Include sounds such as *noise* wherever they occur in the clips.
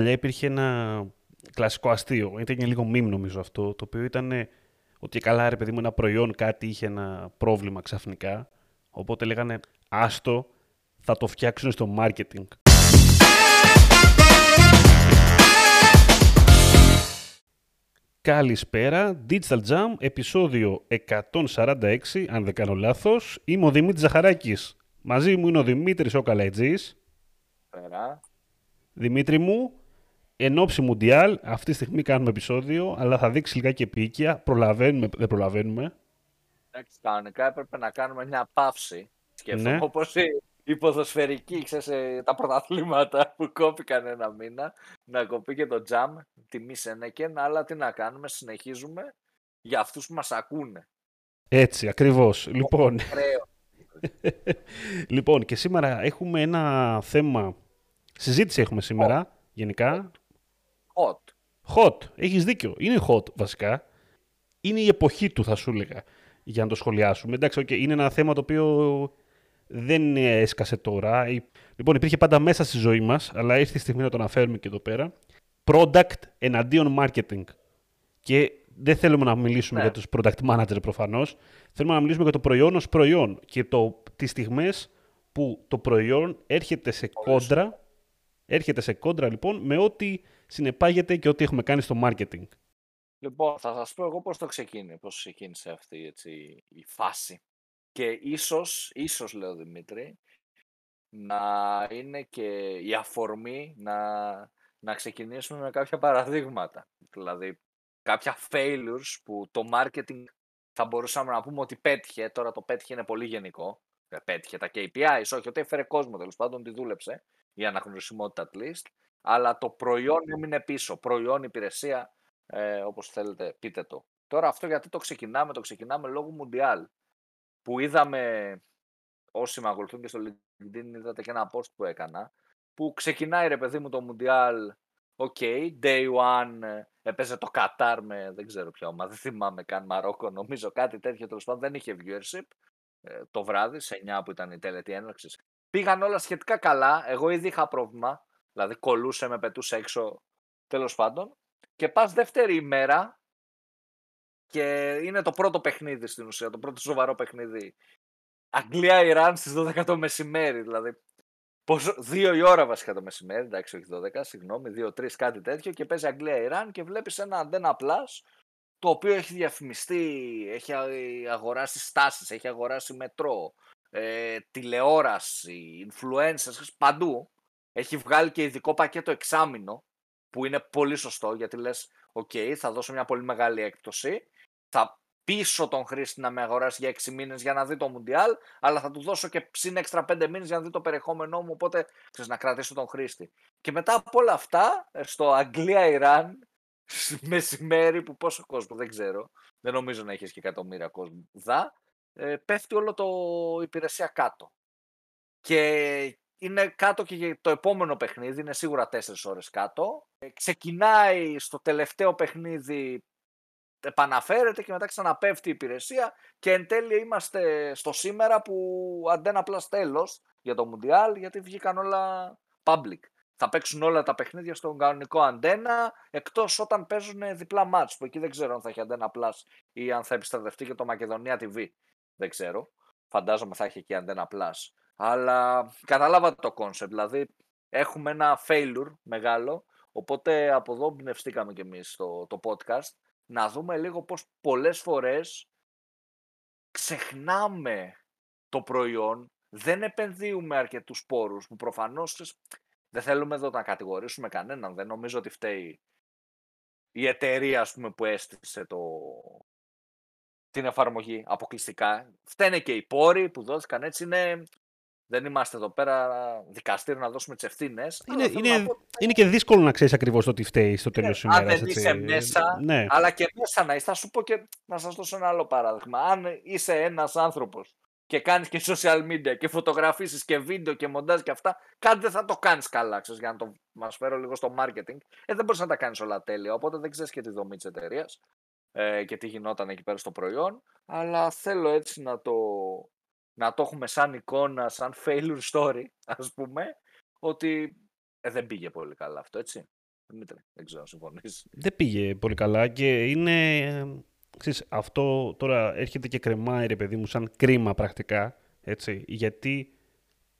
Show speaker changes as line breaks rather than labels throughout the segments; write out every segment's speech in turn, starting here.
παλιά υπήρχε ένα κλασικό αστείο, ήταν και λίγο μήμ νομίζω αυτό, το οποίο ήταν ότι καλά ρε παιδί μου ένα προϊόν κάτι είχε ένα πρόβλημα ξαφνικά, οπότε λέγανε άστο θα το φτιάξουν στο marketing. Καλησπέρα, Digital Jam, επεισόδιο 146, αν δεν κάνω λάθος. Είμαι ο Δημήτρης Ζαχαράκης. Μαζί μου είναι ο Δημήτρης ο Καλαϊτζής.
Πέρα.
Δημήτρη μου, εν ώψη Μουντιάλ, αυτή τη στιγμή κάνουμε επεισόδιο, αλλά θα δείξει λιγάκι επίοικια. Προλαβαίνουμε, δεν προλαβαίνουμε.
Εντάξει, κανονικά έπρεπε να κάνουμε μια παύση. Σκέφτομαι
Ναι.
όπως η, η ποδοσφαιρική, ξέρεις, ε, τα πρωταθλήματα *laughs* που κόπηκαν ένα μήνα, να κοπεί και το τζαμ, τιμή Σενέκεν, αλλά τι να κάνουμε, συνεχίζουμε για αυτούς που μας ακούνε.
Έτσι, ακριβώς. Λοιπόν,
Κρέο. *laughs*
λοιπόν, και σήμερα έχουμε ένα θέμα, συζήτηση έχουμε σήμερα, γενικά.
Hot.
Hot, έχεις δίκιο. Είναι hot βασικά. Είναι η εποχή του θα σου έλεγα για να το σχολιάσουμε. Εντάξει, okay, είναι ένα θέμα το οποίο δεν έσκασε τώρα. Η- Λοιπόν, υπήρχε πάντα μέσα στη ζωή μας, αλλά ήρθε η στιγμή να το αναφέρουμε και εδώ πέρα. Product εναντίον marketing. Και δεν θέλουμε να μιλήσουμε
Ναι.
για τους product manager προφανώς. Θέλουμε να μιλήσουμε για το προϊόν ως προϊόν και το, τις στιγμές που το προϊόν έρχεται σε κόντρα έρχεται σε κόντρα λοιπόν με ό,τι συνεπάγεται και ό,τι έχουμε κάνει στο marketing.
Λοιπόν, θα σας πω εγώ πώς το ξεκίνησε, πώς ξεκίνησε αυτή έτσι, η φάση. Και ίσως, ίσως λέω Δημήτρη, να είναι και η αφορμή να, να ξεκινήσουμε με κάποια παραδείγματα. Δηλαδή, κάποια failures που το marketing θα μπορούσαμε να πούμε ότι πέτυχε, τώρα το πέτυχε είναι πολύ γενικό, Ε, πέτυχε τα KPIs, όχι ότι έφερε κόσμο τέλος πάντων, τη δούλεψε, η αναγνωρισιμότητα at least, αλλά το προϊόν έμεινε πίσω, προϊόν, υπηρεσία, ε, όπως θέλετε πείτε το. Τώρα αυτό γιατί το ξεκινάμε, το ξεκινάμε λόγω Μουντιάλ, που είδαμε, όσοι με ακολουθούν και στο LinkedIn είδατε και ένα post που έκανα, που ξεκινάει ρε παιδί μου το Μουντιάλ, OK, day one, ε, έπαιζε το Κατάρ με δεν ξέρω ποια ομάδα, *laughs* δεν θυμάμαι καν Μαρόκο, νομίζω κάτι τέτοιο τέλος πάντων, δεν είχε viewership ε, το βράδυ, σε 9 που ήταν η τελετή έναρξης. Πήγαν όλα σχετικά καλά, εγώ ήδη είχα πρόβλημα, δηλαδή κολλούσε, με πετούσε έξω, τέλος πάντων, και πας δεύτερη ημέρα και είναι το πρώτο παιχνίδι στην ουσία, το πρώτο σοβαρό παιχνίδι. Αγγλία-Ιράν στις 12 το μεσημέρι, δηλαδή. Πόσο, δύο η ώρα βασικά το μεσημέρι, εντάξει, όχι 12, συγγνώμη, 2-3 κάτι τέτοιο και παίζει Αγγλία-Ιράν και βλέπεις ένα Antenna Plus το οποίο έχει διαφημιστεί, έχει α- αγοράσει στάσεις, έχει αγοράσει μετρό, ε, τηλεόραση, influencers, παντού. Έχει βγάλει και ειδικό πακέτο εξάμηνο, που είναι πολύ σωστό, γιατί λες, οκ, θα δώσω μια πολύ μεγάλη έκπτωση, θα πείσω τον χρήστη να με αγοράσει για 6 μήνες για να δει το Μουντιάλ, αλλά θα του δώσω και ψήν έξτρα 5 μήνες για να δει το περιεχόμενό μου, οπότε ξέρεις, να κρατήσω τον χρήστη. Και μετά από όλα αυτά, ε, στο Αγγλία-Ιράν, μεσημέρι που πόσο κόσμο δεν ξέρω, δεν νομίζω να έχεις και εκατομμύρια κόσμο, δα, ε, πέφτει όλο το υπηρεσία κάτω. Και είναι κάτω και για το επόμενο παιχνίδι, είναι σίγουρα 4 ώρες κάτω. Ε, ξεκινάει στο τελευταίο παιχνίδι, επαναφέρεται και μετά ξαναπέφτει η υπηρεσία και εν τέλει είμαστε στο σήμερα που αντένα απλά τέλος για το Μουντιάλ γιατί βγήκαν όλα public. Θα παίξουν όλα τα παιχνίδια στον κανονικό αντένα εκτός όταν παίζουν διπλά μάτς που εκεί δεν ξέρω αν θα έχει αντένα plus ή αν θα επιστρατευτεί και το Μακεδονία TV. Δεν ξέρω. Φαντάζομαι θα έχει εκεί αντένα plus. Αλλά καταλάβατε το concept. Δηλαδή έχουμε ένα failure μεγάλο οπότε από εδώ εμπνευστήκαμε κι εμείς το, το podcast να δούμε λίγο πως πολλές φορές ξεχνάμε το προϊόν, δεν επενδύουμε αρκετούς πόρους που προφανώς ξέρεις, δεν θέλουμε εδώ να κατηγορήσουμε κανέναν, δεν νομίζω ότι φταίει η εταιρεία ας πούμε, που έστησε το... την εφαρμογή αποκλειστικά. Φταίνε και οι πόροι που δόθηκαν, έτσι είναι... Δεν είμαστε εδώ πέρα δικαστήριο να δώσουμε τι ευθύνε.
Είναι, είναι, είναι και δύσκολο να ξέρεις ακριβώς το τι φταίει στο τέλος της ημέρας.
Αν δεν είσαι μέσα,
ναι.
αλλά και μέσα να είσαι. Θα σου πω και να σας δώσω ένα άλλο παράδειγμα. Αν είσαι ένας άνθρωπος και κάνεις και social media και φωτογραφίσεις και βίντεο και μοντάζ και αυτά, κάτι δεν θα το κάνεις καλά, ξέρεις, για να το μας φέρω λίγο στο marketing. Ε, δεν μπορείς να τα κάνεις όλα τέλεια. Οπότε δεν ξέρεις και τη δομή της εταιρείας ε, και τι γινόταν εκεί πέρα στο προϊόν. Αλλά θέλω έτσι να το, να το έχουμε σαν εικόνα, σαν failure story, ας πούμε, ότι ε, δεν πήγε πολύ καλά αυτό, έτσι. Δημήτρη, δεν ξέρω αν συμφωνείς.
Δεν πήγε πολύ καλά και είναι... Ξέρεις, αυτό τώρα έρχεται και κρεμάει, ρε παιδί μου, σαν κρίμα πρακτικά, έτσι, γιατί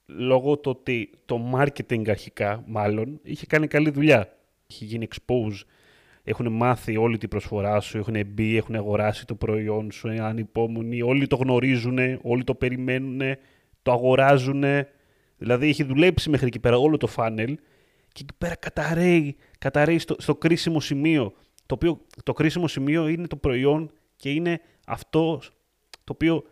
λόγω του ότι το marketing αρχικά, μάλλον, είχε κάνει καλή δουλειά. Είχε γίνει expose, έχουν μάθει όλη την προσφορά σου, έχουν μπει, έχουν αγοράσει το προϊόν σου, είναι ανυπόμονοι, όλοι το γνωρίζουν, όλοι το περιμένουν, το αγοράζουν. Δηλαδή έχει δουλέψει μέχρι εκεί πέρα όλο το funnel και εκεί πέρα καταραίει, καταραίει στο, στο κρίσιμο σημείο. Το οποίο το κρίσιμο σημείο είναι το προϊόν και είναι αυτό το οποίο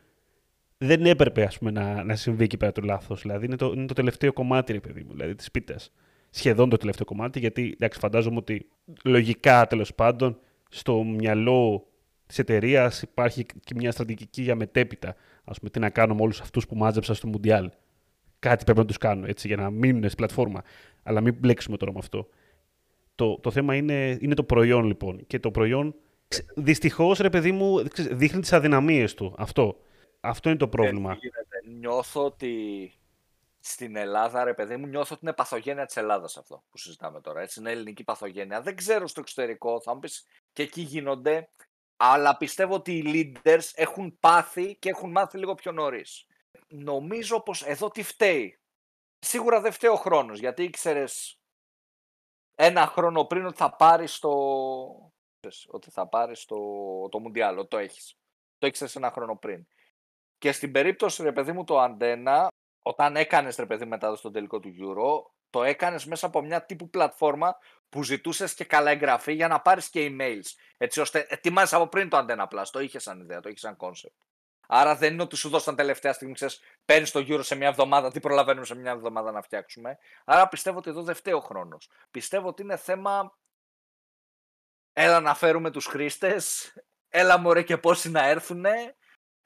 δεν έπρεπε ας πούμε, να, να συμβεί εκεί πέρα το λάθος. Δηλαδή είναι το, είναι το τελευταίο κομμάτι, ρε παιδί μου, δηλαδή της πίτας. Σχεδόν το τελευταίο κομμάτι, γιατί εντάξει, φαντάζομαι ότι λογικά τέλος πάντων στο μυαλό της εταιρείας υπάρχει και μια στρατηγική για μετέπειτα. Α πούμε, τι να κάνω με όλους αυτούς που μάζεψα στο Μουντιάλ. Κάτι πρέπει να τους κάνω έτσι, για να μείνουν στην πλατφόρμα. Αλλά μην μπλέξουμε τώρα με αυτό. Το, το θέμα είναι, είναι το προϊόν λοιπόν. Και το προϊόν δυστυχώς, ρε παιδί μου, δείχνει τις αδυναμίες του. Αυτό. Αυτό είναι το πρόβλημα.
Νιώθω ότι στην Ελλάδα, ρε παιδί μου, νιώθω ότι είναι παθογένεια της Ελλάδας αυτό που συζητάμε τώρα. Έτσι, είναι ελληνική παθογένεια. Δεν ξέρω στο εξωτερικό, θα μου πεις και εκεί γίνονται. Αλλά πιστεύω ότι οι leaders έχουν πάθει και έχουν μάθει λίγο πιο νωρίς. Νομίζω πως εδώ τι φταίει. Σίγουρα δεν φταίει ο χρόνος, γιατί ήξερες ένα χρόνο πριν ότι θα πάρεις το. Ότι θα πάρεις το, το Μουντιάλ, το έχεις. Το ήξερες ένα χρόνο πριν. Και στην περίπτωση, ρε παιδί μου, το αντένα, όταν έκανες ρε παιδί μετάδοση στον τελικό του Euro, το έκανες μέσα από μια τύπου πλατφόρμα που ζητούσες και καλά εγγραφή για να πάρεις και emails. Έτσι ώστε ετοιμάζει από πριν το αντένα Plus. Το είχες σαν ιδέα, το είχες σαν concept. Άρα δεν είναι ότι σου δώσαν τελευταία στιγμή, ξέρεις, παίρνεις το Euro σε μια εβδομάδα, τι προλαβαίνουμε σε μια εβδομάδα να φτιάξουμε. Άρα πιστεύω ότι εδώ δεν φταίει ο χρόνος. Πιστεύω ότι είναι θέμα. Έλα να φέρουμε τους χρήστες, έλα μωρέ και πόσοι να έρθουν,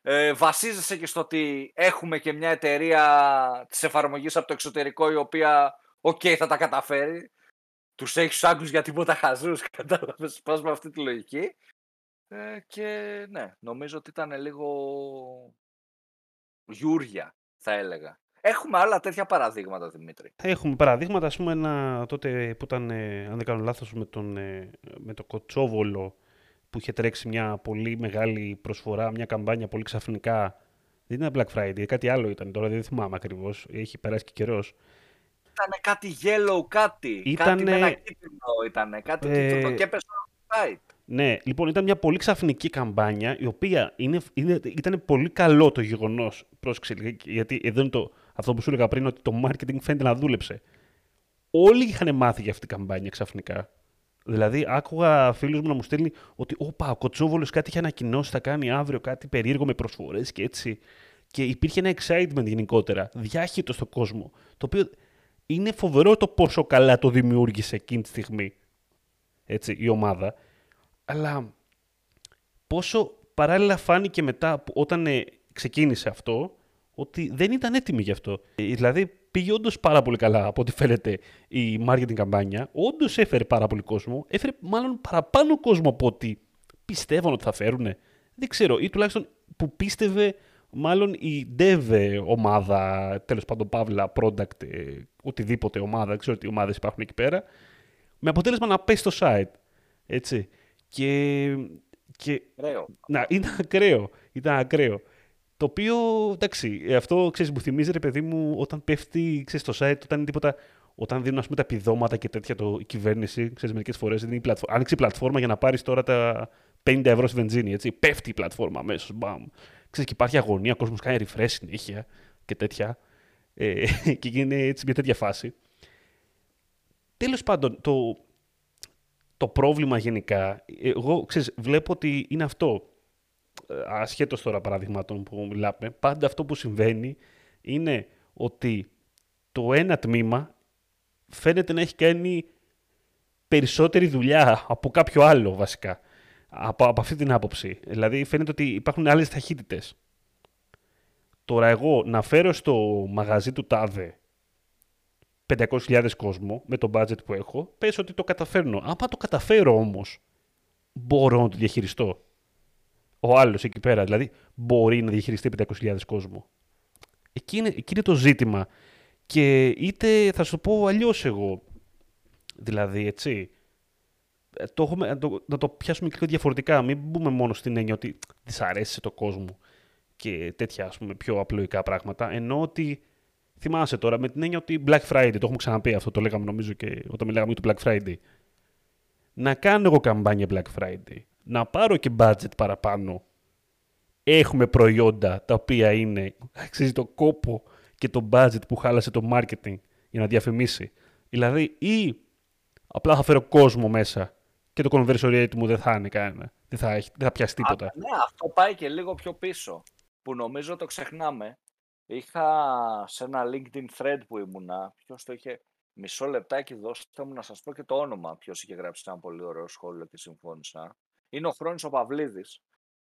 ε, βασίζεσαι και στο ότι έχουμε και μια εταιρεία της εφαρμογής από το εξωτερικό η οποία, οκ, θα τα καταφέρει. Τους έχεις Άγγλους για τίποτα χαζούς. *laughs* Κατάλαβες, πας με αυτή τη λογική. Ε, και ναι, νομίζω ότι ήταν λίγο γιούρια, θα έλεγα. Έχουμε άλλα τέτοια παραδείγματα, Δημήτρη.
Έχουμε παραδείγματα, ας πούμε, ένα, τότε που ήταν, ε, αν δεν κάνω λάθος, με, τον, ε, με το Κοτσόβολο, που είχε τρέξει μια πολύ μεγάλη προσφορά, μια καμπάνια πολύ ξαφνικά. Δεν ήταν Black Friday, κάτι άλλο ήταν τώρα, δεν θυμάμαι ακριβώς. Έχει περάσει και καιρός.
Ήταν κάτι yellow, κάτι. Ήτανε... Κάτι με ένα κίτρινο ήταν. Κάτι ε... κίτρινο και έπεσε στο site.
Ναι, λοιπόν, ήταν μια πολύ ξαφνική καμπάνια, η οποία είναι, είναι, ήταν πολύ καλό το γεγονός. Πρόσεξε, γιατί εδώ είναι το, αυτό που σου έλεγα πριν, ότι το marketing φαίνεται να δούλεψε. Όλοι είχαν μάθει για αυτή την καμπάνια ξαφνικά. Δηλαδή, άκουγα φίλου μου να μου στέλνει ότι όπα, ο Κοτσόβολος κάτι είχε ανακοινώσει, θα κάνει αύριο κάτι περίεργο με προσφορές και έτσι. Και υπήρχε ένα excitement γενικότερα, διάχυτο στον κόσμο. Το οποίο είναι φοβερό το πόσο καλά το δημιούργησε εκείνη τη στιγμή έτσι, η ομάδα. Αλλά πόσο παράλληλα φάνηκε μετά, όταν ε, ξεκίνησε αυτό, ότι δεν ήταν έτοιμη γι' αυτό. Ε, δηλαδή, πήγε όντως πάρα πολύ καλά από ό,τι φαίνεται η marketing καμπάνια. Όντως έφερε πάρα πολύ κόσμο. Έφερε μάλλον παραπάνω κόσμο από ό,τι πιστεύαν ότι θα φέρουν. Δεν ξέρω, ή τουλάχιστον που πίστευε μάλλον η dev ομάδα, τέλος πάντων παύλα, product, ε, οτιδήποτε ομάδα, δεν ξέρω τι ομάδες υπάρχουν εκεί πέρα, με αποτέλεσμα να πέσει το site. Έτσι. Και... και... Να, ήταν ακραίο. Ήταν ακραίο. Το οποίο, εντάξει, ε, αυτό ξέρεις, μου θυμίζει ρε παιδί μου όταν πέφτει ξέρεις, το site, όταν είναι τίποτα. Όταν δίνουν ας πούμε, τα επιδόματα και τέτοια το, η κυβέρνηση, ξέρεις, μερικές φορές άνοιξε η πλατφόρμα για να πάρεις τώρα τα 50 ευρώ στη βενζίνη. Έτσι. Πέφτει η πλατφόρμα αμέσως. Μπαμ. Ξέρεις, και υπάρχει αγωνία, ο κόσμος κάνει refresh συνέχεια και τέτοια. Ε, *laughs* και γίνεται έτσι μια τέτοια φάση. Τέλος πάντων, το, το πρόβλημα γενικά, εγώ ξέρεις, βλέπω ότι είναι αυτό ασχέτως τώρα παραδειγμάτων που μιλάμε, πάντα αυτό που συμβαίνει είναι ότι το ένα τμήμα φαίνεται να έχει κάνει περισσότερη δουλειά από κάποιο άλλο βασικά. Από, από αυτή την άποψη. Δηλαδή φαίνεται ότι υπάρχουν άλλες ταχύτητες. Τώρα εγώ να φέρω στο μαγαζί του τάδε 500.000 κόσμο με το budget που έχω, πες ότι το καταφέρνω. Άμα το καταφέρω όμως, μπορώ να το διαχειριστώ ο άλλος εκεί πέρα. Δηλαδή, μπορεί να διαχειριστεί 500.000 κόσμο. Εκεί είναι, εκεί είναι το ζήτημα. Και είτε θα σου πω αλλιώς εγώ. Δηλαδή, έτσι. ε, το έχουμε, να, το, να το πιάσουμε και διαφορετικά. Μην μπούμε μόνο στην έννοια ότι δυσαρέσει το κόσμο και τέτοια ας πούμε, πιο απλοϊκά πράγματα. Ενώ ότι θυμάσαι τώρα με την έννοια ότι Black Friday, το έχουμε ξαναπεί αυτό, το λέγαμε νομίζω και όταν μιλάγαμε για το Black Friday. Να κάνω εγώ καμπάνια Black Friday. Να πάρω και budget παραπάνω. Έχουμε προϊόντα τα οποία είναι, αξίζει το κόπο και το budget που χάλασε το marketing για να διαφημίσει. Δηλαδή, ή απλά θα φέρω κόσμο μέσα και το conversion rate μου δεν θα είναι κανένα. Δεν θα, έχει, δεν θα πιάσει τίποτα.
ναι, αυτό πάει και λίγο πιο πίσω. Που νομίζω το ξεχνάμε. Είχα σε ένα LinkedIn thread που ήμουνα. Ποιος το είχε. Μισό λεπτάκι, δώστε μου να σας πω και το όνομα. Ποιος είχε γράψει ένα πολύ ωραίο σχόλιο και συμφώνησα. Είναι ο Χρόνης ο Παυλίδης.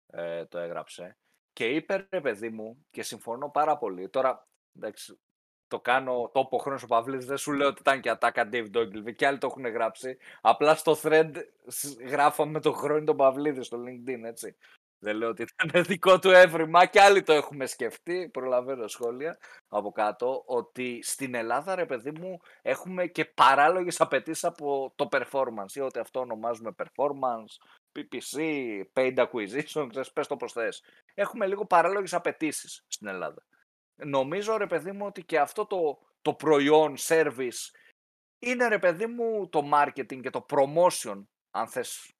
Ε, το έγραψε. Και είπε, ρε παιδί μου, και συμφωνώ πάρα πολύ. Τώρα, εντάξει, το κάνω τόπο χρόνος ο Παυλίδης, δεν σου λέω ότι ήταν και ατάκα Dave Doggleby και άλλοι το έχουν γράψει. Απλά στο thread γράφαμε το χρόνο τον Παυλίδη στο LinkedIn, έτσι. Δεν λέω ότι ήταν δικό του έβριμα και άλλοι το έχουμε σκεφτεί, προλαβαίνω σχόλια από κάτω, ότι στην Ελλάδα, ρε παιδί μου, έχουμε και παράλογες απαιτήσεις από το performance ή ότι αυτό ονομάζουμε performance, PPC, paid acquisition, ξέρεις, πες το πώς θες. Έχουμε λίγο παράλογες απαιτήσεις στην Ελλάδα νομίζω ρε παιδί μου ότι και αυτό το, το προϊόν, service, είναι ρε παιδί μου το marketing και το promotion, αν θες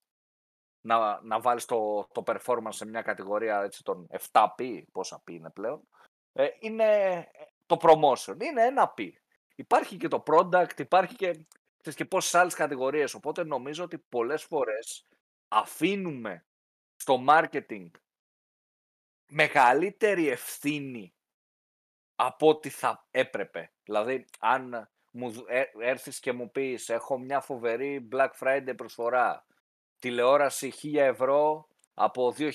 να, να βάλεις το, το performance σε μια κατηγορία έτσι, των 7P, πόσα P είναι πλέον, ε, είναι το promotion, είναι ένα P. Υπάρχει και το product, υπάρχει και, και πόσες άλλες κατηγορίες, οπότε νομίζω ότι πολλές φορές αφήνουμε στο marketing μεγαλύτερη ευθύνη από ό,τι θα έπρεπε. Δηλαδή, αν μου ε, έρθεις και μου πεις έχω μια φοβερή Black Friday προσφορά, τηλεόραση 1000 ευρώ από 2.000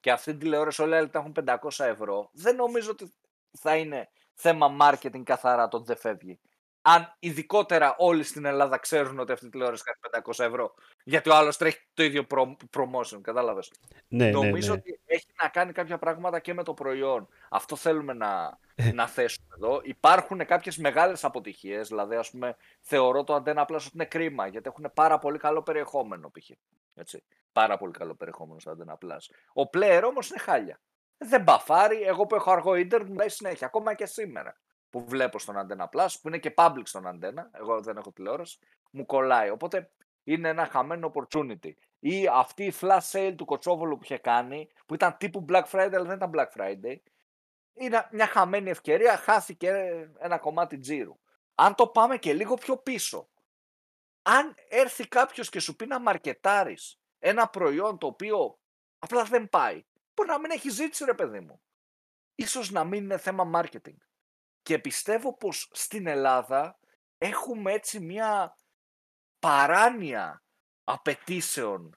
και αυτή την τηλεόραση όλοι άλλοι έχουν 500 ευρώ, δεν νομίζω ότι θα είναι θέμα marketing καθαρά το ότι δεν φεύγει αν ειδικότερα όλοι στην Ελλάδα ξέρουν ότι αυτή η τηλεόραση κάνει 500 ευρώ. Γιατί ο άλλος τρέχει το ίδιο promotion, κατάλαβες;
Ναι, ναι,
Νομίζω
ναι.
ότι έχει να κάνει κάποια πράγματα και με το προϊόν. Αυτό θέλουμε να, ε. να θέσουμε εδώ. Υπάρχουν κάποιες μεγάλες αποτυχίες. Δηλαδή, ας πούμε, θεωρώ το Antenna Plus ότι είναι κρίμα γιατί έχουν πάρα πολύ καλό περιεχόμενο π.χ. Έτσι. Πάρα πολύ καλό περιεχόμενο στο Antenna Plus. Ο player όμως είναι χάλια. Δεν μπαφάρει. Εγώ που έχω αργό ίντερνετ μου λέει συνέχεια, ακόμα και σήμερα που βλέπω στον Antenna Plus, που είναι και public στον Antenna, εγώ δεν έχω τηλεόραση, μου κολλάει. Οπότε είναι ένα χαμένο opportunity. Ή αυτή η flash sale του Κοτσόβολου που είχε κάνει, που ήταν τύπου Black Friday, αλλά δεν ήταν Black Friday, είναι μια χαμένη ευκαιρία, χάθηκε ένα κομμάτι τζίρου. Αν το πάμε και λίγο πιο πίσω, αν έρθει κάποιος και σου πει να μαρκετάρεις ένα προϊόν το οποίο απλά δεν πάει, μπορεί να μην έχεις ζήτηση ρε παιδί μου. Ίσως να μην είναι θέμα marketing. Και πιστεύω πως στην Ελλάδα έχουμε έτσι μια παράνοια απαιτήσεων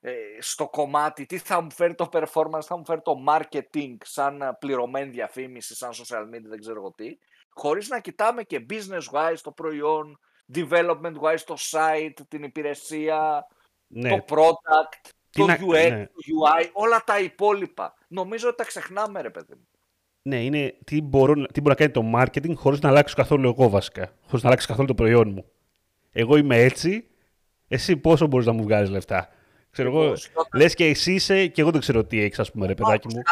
ε, στο κομμάτι τι θα μου φέρει το performance, θα μου φέρει το marketing σαν πληρωμένη διαφήμιση, σαν social media, δεν ξέρω εγώ τι, χωρίς να κοιτάμε και business-wise το προϊόν, development-wise το site, την υπηρεσία, ναι. το product, το UX, ναι. το UI, όλα τα υπόλοιπα. Νομίζω ότι τα ξεχνάμε ρε παιδί μου.
Ναι, είναι τι, μπορώ, τι μπορεί να κάνει το marketing χωρίς να αλλάξω καθόλου εγώ βασικά. Χωρίς να αλλάξεις καθόλου το προϊόν μου. Εγώ είμαι έτσι, εσύ πόσο μπορείς να μου βγάζει λεφτά; Ξέρω εγώ, λες και εσύ είσαι και εγώ δεν ξέρω τι έχεις, ας πούμε, ρε παιδάκι μου.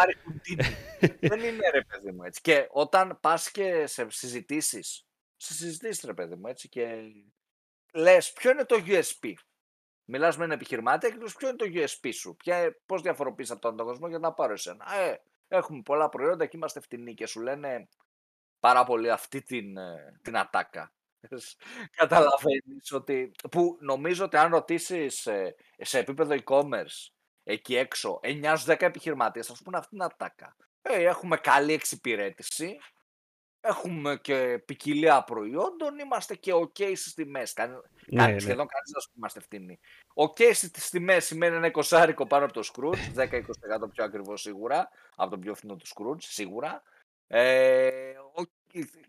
*laughs*
δεν είναι ρε παιδί μου έτσι. Και όταν πας και σε συζητήσεις, σε συζητήσεις ρε παιδί μου έτσι και λες ποιο είναι το USP. Μιλάς με ένα επιχειρημάτη και ποιο είναι το USP σου; Πώς διαφοροποιείς από τον ανταγωνισμό για να πάρω εσένα; Ε, έχουμε πολλά προϊόντα και είμαστε φτηνοί και σου λένε πάρα πολύ αυτή την, ε, την ατάκα. *laughs* Καταλαβαίνεις ότι. που νομίζω ότι αν ρωτήσεις σε, σε επίπεδο e-commerce εκεί έξω 9 10 επιχειρηματίες, θα σου πούνε αυτή την ατάκα. Ε, έχουμε καλή εξυπηρέτηση. Έχουμε και ποικιλία προϊόντων, είμαστε και ok στις τιμές. Ναι, ναι. Σχεδόν κανείς δεν είμαστε φτηνοί. OK στις τιμές σημαίνει ένα εικοσάρικο πάνω από το Scrooge, 10-20% πιο ακριβώς σίγουρα, από τον πιο φθηνό του Scrooge, σίγουρα. Ε,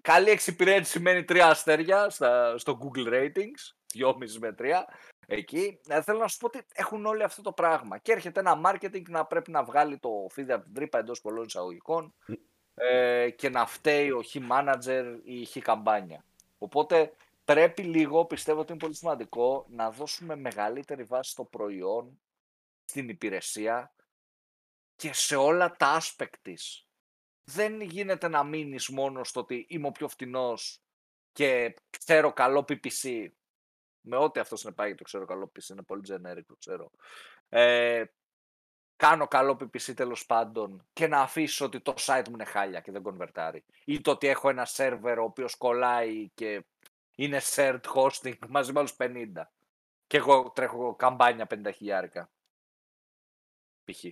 καλή εξυπηρέτηση σημαίνει τρία αστέρια στα, στο Google Ratings, 2,5 με 3. Εκεί ε, θέλω να σου πω ότι έχουν όλοι αυτό το πράγμα. Και έρχεται ένα marketing να πρέπει να βγάλει το φίδι από την τρύπα εντός πολλών εισαγωγικών ε, και να φταίει ο χι manager ή η χι καμπάνια. Οπότε πρέπει λίγο, πιστεύω ότι είναι πολύ σημαντικό, να δώσουμε μεγαλύτερη βάση στο προϊόν, στην υπηρεσία και σε όλα τα aspect της. Δεν γίνεται να μείνεις μόνος στο ότι είμαι ο πιο φτηνός και ξέρω καλό PPC. Με ό,τι αυτό συνεπάγεται το ξέρω καλό PPC, είναι πολύ generic, το ξέρω. Ε, κάνω καλό PPC τέλος πάντων και να αφήσω ότι το site μου είναι χάλια και δεν κονβερτάρει. Ή το ότι έχω ένα σερβερ ο οποίος κολλάει και είναι shared hosting μαζί με άλλους 50. Και εγώ τρέχω καμπάνια 50 χιλιάρικα. Π.χ.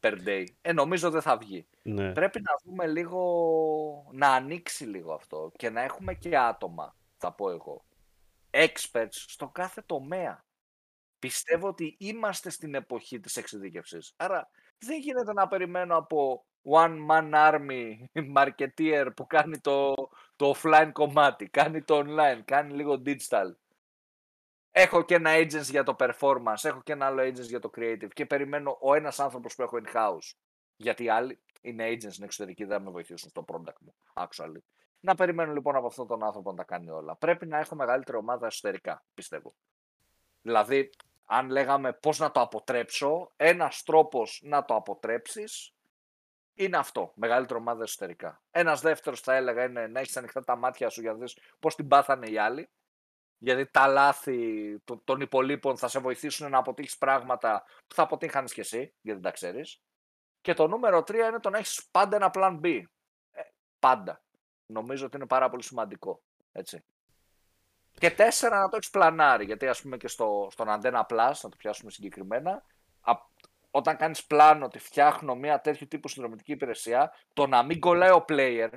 per day. Ε, νομίζω δεν θα βγει.
Ναι.
Πρέπει να δούμε λίγο, να ανοίξει λίγο αυτό και να έχουμε και άτομα, θα πω εγώ, experts στο κάθε τομέα. Πιστεύω ότι είμαστε στην εποχή της εξειδίκευσης. Άρα δεν γίνεται να περιμένω από one man army *laughs* marketeer που κάνει το, το offline κομμάτι, κάνει το online, κάνει λίγο digital. Έχω και ένα agents για το performance, έχω και ένα άλλο agents για το creative και περιμένω ο ένας άνθρωπος που έχω in-house. Γιατί οι άλλοι είναι agents στην εξωτερική, δεν με βοηθήσουν στο product μου, actually. Να περιμένω λοιπόν από αυτόν τον άνθρωπο να τα κάνει όλα. Πρέπει να έχω μεγαλύτερη ομάδα εσωτερικά, πιστεύω. Δηλαδή, αν λέγαμε πώς να το αποτρέψω, ένας τρόπος να το αποτρέψεις είναι αυτό, μεγαλύτερη ομάδα εσωτερικά. Ένας δεύτερος θα έλεγα είναι να έχεις ανοιχτά τα μάτια σου για να δεις πώς την πάθανε οι άλλοι. Γιατί τα λάθη των υπολείπων θα σε βοηθήσουν να αποτύχεις πράγματα που θα αποτύχανες και εσύ, γιατί δεν τα ξέρεις. Και το νούμερο τρία είναι το να έχεις πάντα ένα plan B. Ε, πάντα. Νομίζω ότι είναι πάρα πολύ σημαντικό. Έτσι. Και τέσσερα να το έχεις πλανάρει. Γιατί ας πούμε και στο, στον Antenna Plus, να το πιάσουμε συγκεκριμένα, α, όταν κάνεις πλάνο ότι φτιάχνω μια τέτοιου τύπου συνδρομητική υπηρεσία, το να μην κολλάει ο player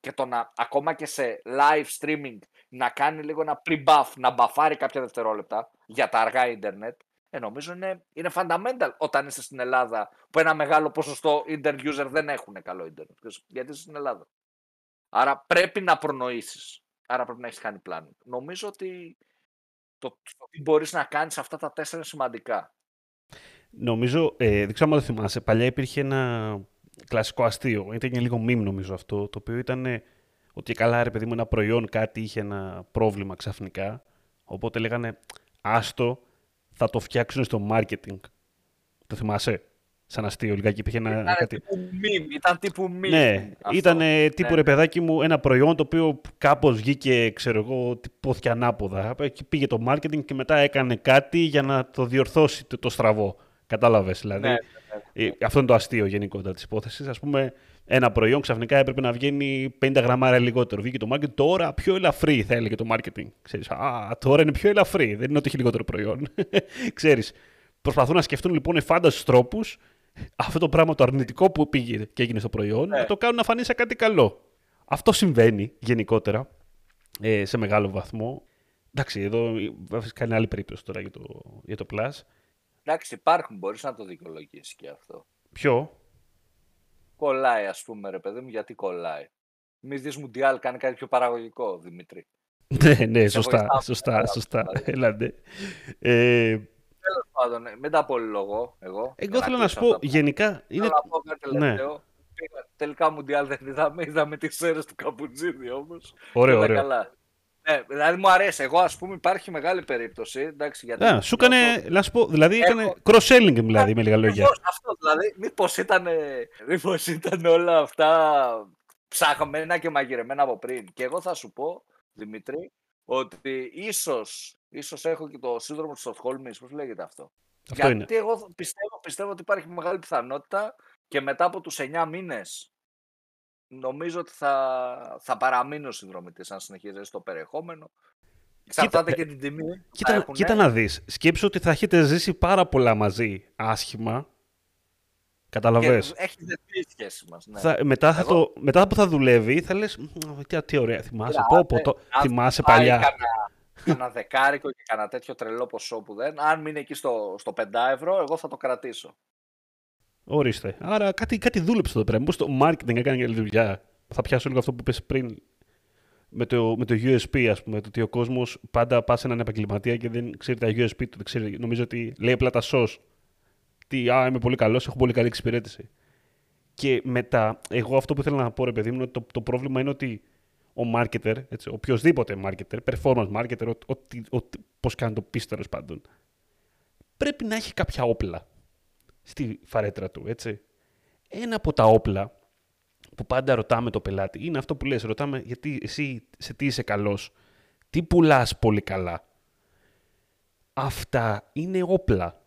και το να ακόμα και σε live streaming να κάνει λίγο ένα pre-buff, να μπαφάρει κάποια δευτερόλεπτα για τα αργά ίντερνετ, ε, νομίζω είναι, είναι fundamental όταν είσαι στην Ελλάδα που ένα μεγάλο ποσοστό internet user δεν έχουν καλό ίντερνετ. Γιατί είσαι στην Ελλάδα. Άρα πρέπει να προνοήσεις. Άρα πρέπει να έχεις κάνει πλάνο. Νομίζω ότι το, το τι μπορείς να κάνεις αυτά τα τέσσερα είναι σημαντικά.
Νομίζω, ε, δεν ξέρω αν το θυμάσαι, παλιά υπήρχε ένα κλασικό αστείο. Ήταν λίγο meme νομίζω αυτό, το οποίο ήταν ότι καλά ρε παιδί μου ένα προϊόν κάτι είχε ένα πρόβλημα ξαφνικά, οπότε λέγανε άστο θα το φτιάξουν στο marketing. Το θυμάσαι; σαν αστείο λιγάκι. Υπήρχε ένα,
ήταν, κάτι... τύπου meme, ήταν τύπου meme.
Ναι, ήταν τύπου ναι. ρε παιδάκι μου ένα προϊόν το οποίο κάπως βγήκε, ξέρω εγώ, τυπώθηκε ανάποδα. Και πήγε το marketing και μετά έκανε κάτι για να το διορθώσει το, το στραβό. Κατάλαβες, δηλαδή; Ναι, ναι, ναι. Αυτό είναι το αστείο γενικότερα της υπόθεσης. Α πούμε, ένα προϊόν ξαφνικά έπρεπε να βγαίνει 50 γραμμάρια λιγότερο. Βγήκε το marketing, τώρα πιο ελαφρύ θα έλεγε το marketing. Ξέρεις, α, τώρα είναι πιο ελαφρύ, δεν είναι ότι έχει λιγότερο προϊόν. *laughs* Ξέρεις, προσπαθούν να σκεφτούν λοιπόν εφάνταστους τρόπους αυτό το πράγμα το αρνητικό που πήγε και έγινε στο προϊόν ναι. να το κάνουν να φανεί σαν κάτι καλό. Αυτό συμβαίνει γενικότερα ε, σε μεγάλο βαθμό. Εντάξει, εδώ βασικά είναι άλλη περίπτωση τώρα για το, για το Plus.
Εντάξει, υπάρχουν, μπορείς να το δικαιολογήσεις και αυτό.
Ποιο;
Κολλάει, ας πούμε, ρε παιδί μου, γιατί κολλάει. Μη δεις Μουντιάλ, κάνει κάτι πιο παραγωγικό, Δημήτρη. *laughs*
ναι, ναι, σωστά, σωστά, σωστά. Έλατε. Ε,
Τέλος πάντων, ναι, μην τα λόγο εγώ.
Εγώ θέλω να σου πω, γενικά. Είναι...
Θέλω να πω κάτι ναι. τελευταίο. Ναι. Τελικά Μουντιάλ δεν είδαμε, είδαμε τις αίρε του Καπουτζίδη όμως.
Ωραίο, ωραίο. Καλά.
Ναι, δηλαδή μου αρέσει. Εγώ, ας πούμε, υπάρχει μεγάλη περίπτωση. Εντάξει, γιατί
yeah, σου έκανε, να σου πω, δηλαδή Έχω... έκανε cross-selling, δηλαδή, με λίγα λόγια.
Αυτό, δηλαδή, μήπως ήταν, μήπως ήταν όλα αυτά ψαχμένα και μαγειρεμένα από πριν. Και εγώ θα σου πω, Δημήτρη, ότι ίσως Ίσως έχω και το σύνδρομο της Στοκχόλμης, πώς λέγεται αυτό; αυτό Γιατί εγώ πιστεύω, πιστεύω ότι υπάρχει μεγάλη πιθανότητα και μετά από τους 9 μήνες νομίζω ότι θα, θα παραμείνει ο συνδρομητής αν συνεχίζεις το περιεχόμενο. Εξαρτάται και την τιμή.
Κοίτα, κοίτα να δεις. Σκέψου ότι θα έχετε ζήσει πάρα πολλά μαζί άσχημα. Καταλαβες;
Έχει δεθεί σχέση μας. Ναι.
Θα, μετά, θα το, μετά που θα δουλεύει θα λες τι, τι ωραία θυμάσαι. Πω, πω, το, θυμάσαι παλιά
ένα δεκάρικο και κανένα τέτοιο τρελό ποσό που δεν. Αν μείνει εκεί στο, στο 5 ευρώ, εγώ θα το κρατήσω.
Ορίστε. Άρα κάτι, κάτι δούλεψε εδώ πέρα. Μήπως το marketing έκανε καλή δουλειά. Θα πιάσω λίγο αυτό που είπες πριν με το, με το USP, ας πούμε. Το ότι ο κόσμος πάντα πά σε έναν επαγγελματία και δεν ξέρει τα USP του. Δεν ξέρει. Νομίζω ότι λέει απλά τα SOS. Τι, α, είμαι πολύ καλός, έχω πολύ καλή εξυπηρέτηση. Και μετά, εγώ αυτό που ήθελα να πω, ρε παιδί μου, το, το πρόβλημα είναι ότι ο marketer, έτσι, οποιοδήποτε marketer, performance marketer, ο, ο, ο, πώς κάνει το πίσω τέλο πάντων, πρέπει να έχει κάποια όπλα στη φαρέτρα του, έτσι. Ένα από τα όπλα που πάντα ρωτάμε το πελάτη είναι αυτό που λες, ρωτάμε γιατί εσύ σε τι είσαι καλός, τι πουλάς πολύ καλά; Αυτά είναι όπλα.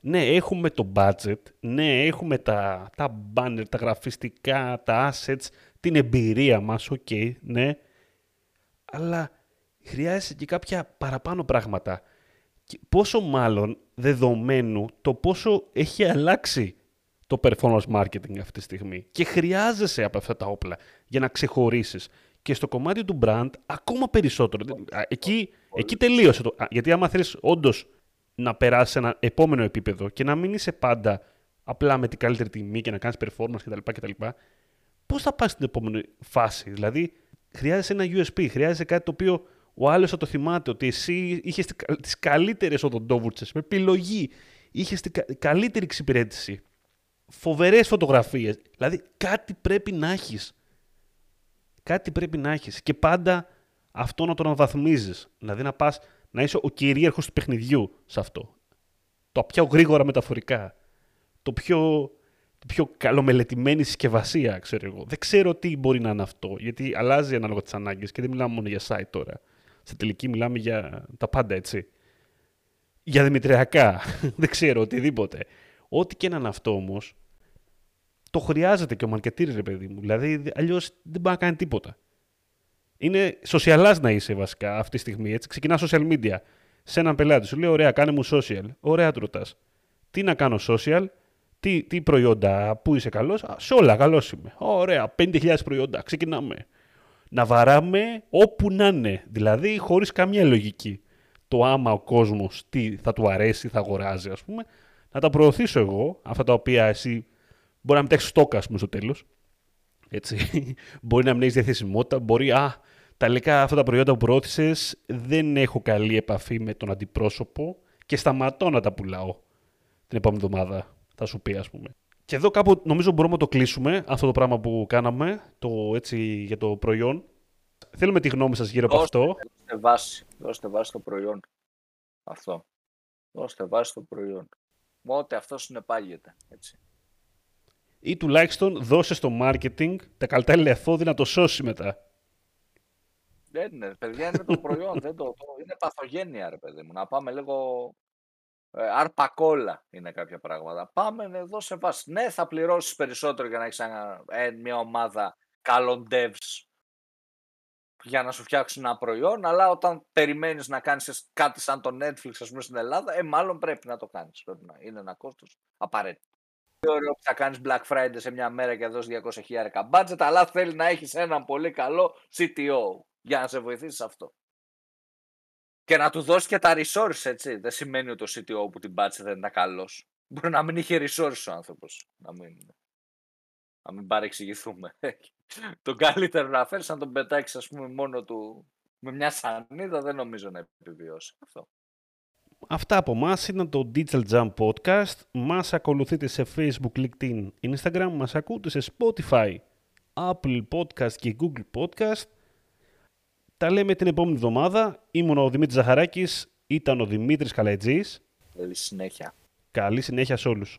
Ναι, έχουμε το budget, ναι, έχουμε τα, τα banner, τα γραφιστικά, τα assets, την εμπειρία μας, OK, okay, ναι, αλλά χρειάζεται και κάποια παραπάνω πράγματα. Και πόσο μάλλον δεδομένου το πόσο έχει αλλάξει το performance marketing αυτή τη στιγμή και χρειάζεσαι από αυτά τα όπλα για να ξεχωρίσεις. Και στο κομμάτι του brand ακόμα περισσότερο. Εκεί, εκεί τελείωσε το. Γιατί άμα θέλεις όντως να περάσεις σε ένα επόμενο επίπεδο και να μην είσαι πάντα απλά με την καλύτερη τιμή και να κάνεις performance κτλ. κτλ πώς θα πας στην επόμενη φάση; Δηλαδή, χρειάζεσαι ένα USP, χρειάζεσαι κάτι το οποίο ο άλλος θα το θυμάται, ότι εσύ είχες τις καλύτερες οδοντόβουρτσες με επιλογή, είχες την καλύτερη εξυπηρέτηση, φοβερές φωτογραφίες. Δηλαδή, κάτι πρέπει να έχεις. Κάτι πρέπει να έχεις. Και πάντα αυτό να το αναβαθμίζεις. Δηλαδή, να πας να είσαι ο κυρίαρχος του παιχνιδιού σε αυτό. Το πιο γρήγορα μεταφορικά. Το πιο πιο καλομελετημένη συσκευασία, ξέρω εγώ. Δεν ξέρω τι μπορεί να είναι αυτό, γιατί αλλάζει ανάλογα τις ανάγκες και δεν μιλάμε μόνο για site τώρα. Στη τελική μιλάμε για τα πάντα, έτσι. Για δημητριακά, *laughs* δεν ξέρω, οτιδήποτε. Ό,τι και να είναι αυτό όμως, το χρειάζεται και ο μαρκετήρ, ρε παιδί μου. Δηλαδή, αλλιώς δεν μπορεί να κάνει τίποτα. Είναι socialize να είσαι βασικά αυτή τη στιγμή. Έτσι. Ξεκινάς social media σε έναν πελάτη. Σου λέει: Ωραία, κάνε μου social. Ωραία, του ρωτάς. Τι να κάνω social, τι, τι προϊόντα, πού είσαι καλός, σε όλα καλός είμαι. Ωραία, 50.000 προϊόντα, ξεκινάμε. Να βαράμε όπου να είναι, δηλαδή χωρίς καμία λογική. Το άμα ο κόσμος τι θα του αρέσει, θα αγοράζει, ας πούμε, να τα προωθήσω εγώ, αυτά τα οποία εσύ μπορεί να μην τα έχεις στόκα, ας πούμε, στο τέλος. Έτσι. *laughs* μπορεί να μην έχεις διαθεσιμότητα, μπορεί, α, τα υλικά αυτά τα προϊόντα που προώθησες δεν έχω καλή επαφή με τον αντιπρόσωπο και σταματώ να τα πουλάω την επόμενη εβδομάδα θα σου πει, ας πούμε. Και εδώ κάπου νομίζω μπορούμε να το κλείσουμε αυτό το πράγμα που κάναμε το, έτσι, για το προϊόν. Θέλουμε τη γνώμη σας γύρω από αυτό.
Δώστε βάση. Δώστε βάση στο προϊόν. Αυτό. Δώστε βάση στο προϊόν. Μότε αυτό συνεπάγεται. Έτσι.
Ή τουλάχιστον δώσε στο marketing τα κατάλληλα εφόδια να το σώσει μετά.
Δεν είναι, παιδιά, είναι το προϊόν. δεν το, το, είναι παθογένεια, ρε παιδί μου. Να πάμε λίγο ε, αρπακόλα είναι κάποια πράγματα. Πάμε εδώ σε βάση. Ναι, θα πληρώσεις περισσότερο για να έχεις ε, μια ομάδα καλών devs για να σου φτιάξουν ένα προϊόν, αλλά όταν περιμένεις να κάνεις κάτι σαν το Netflix, ας πούμε, στην Ελλάδα, ε, μάλλον πρέπει να το κάνεις. Πρέπει να είναι ένα κόστος απαραίτητο. Δεν ωραίο που θα κάνεις Black Friday σε μια μέρα και θα δώσεις 200 budget, αλλά θέλει να έχεις έναν πολύ καλό CTO για να σε βοηθήσει αυτό. Και να του δώσει και τα resources, έτσι. Δεν σημαίνει ότι ο CTO που την πάτησε δεν ήταν καλός. Μπορεί να μην είχε resources ο άνθρωπος. Να μην, να μην παρεξηγηθούμε. *laughs* τον καλύτερο να φέρεις, να τον πετάξεις, ας πούμε, μόνο του με μια σανίδα, δεν νομίζω να επιβιώσει. Αυτό.
Αυτά από εμά ήταν το Digital Jump Podcast. Μας ακολουθείτε σε Facebook, LinkedIn, Instagram. Μας ακούτε σε Spotify, Apple Podcast και Google Podcast. Τα λέμε την επόμενη εβδομάδα. Ήμουν ο Δημήτρης Ζαχαράκης, ήταν ο Δημήτρης Καλαϊτζής.
Καλή συνέχεια.
Καλή συνέχεια σε όλους.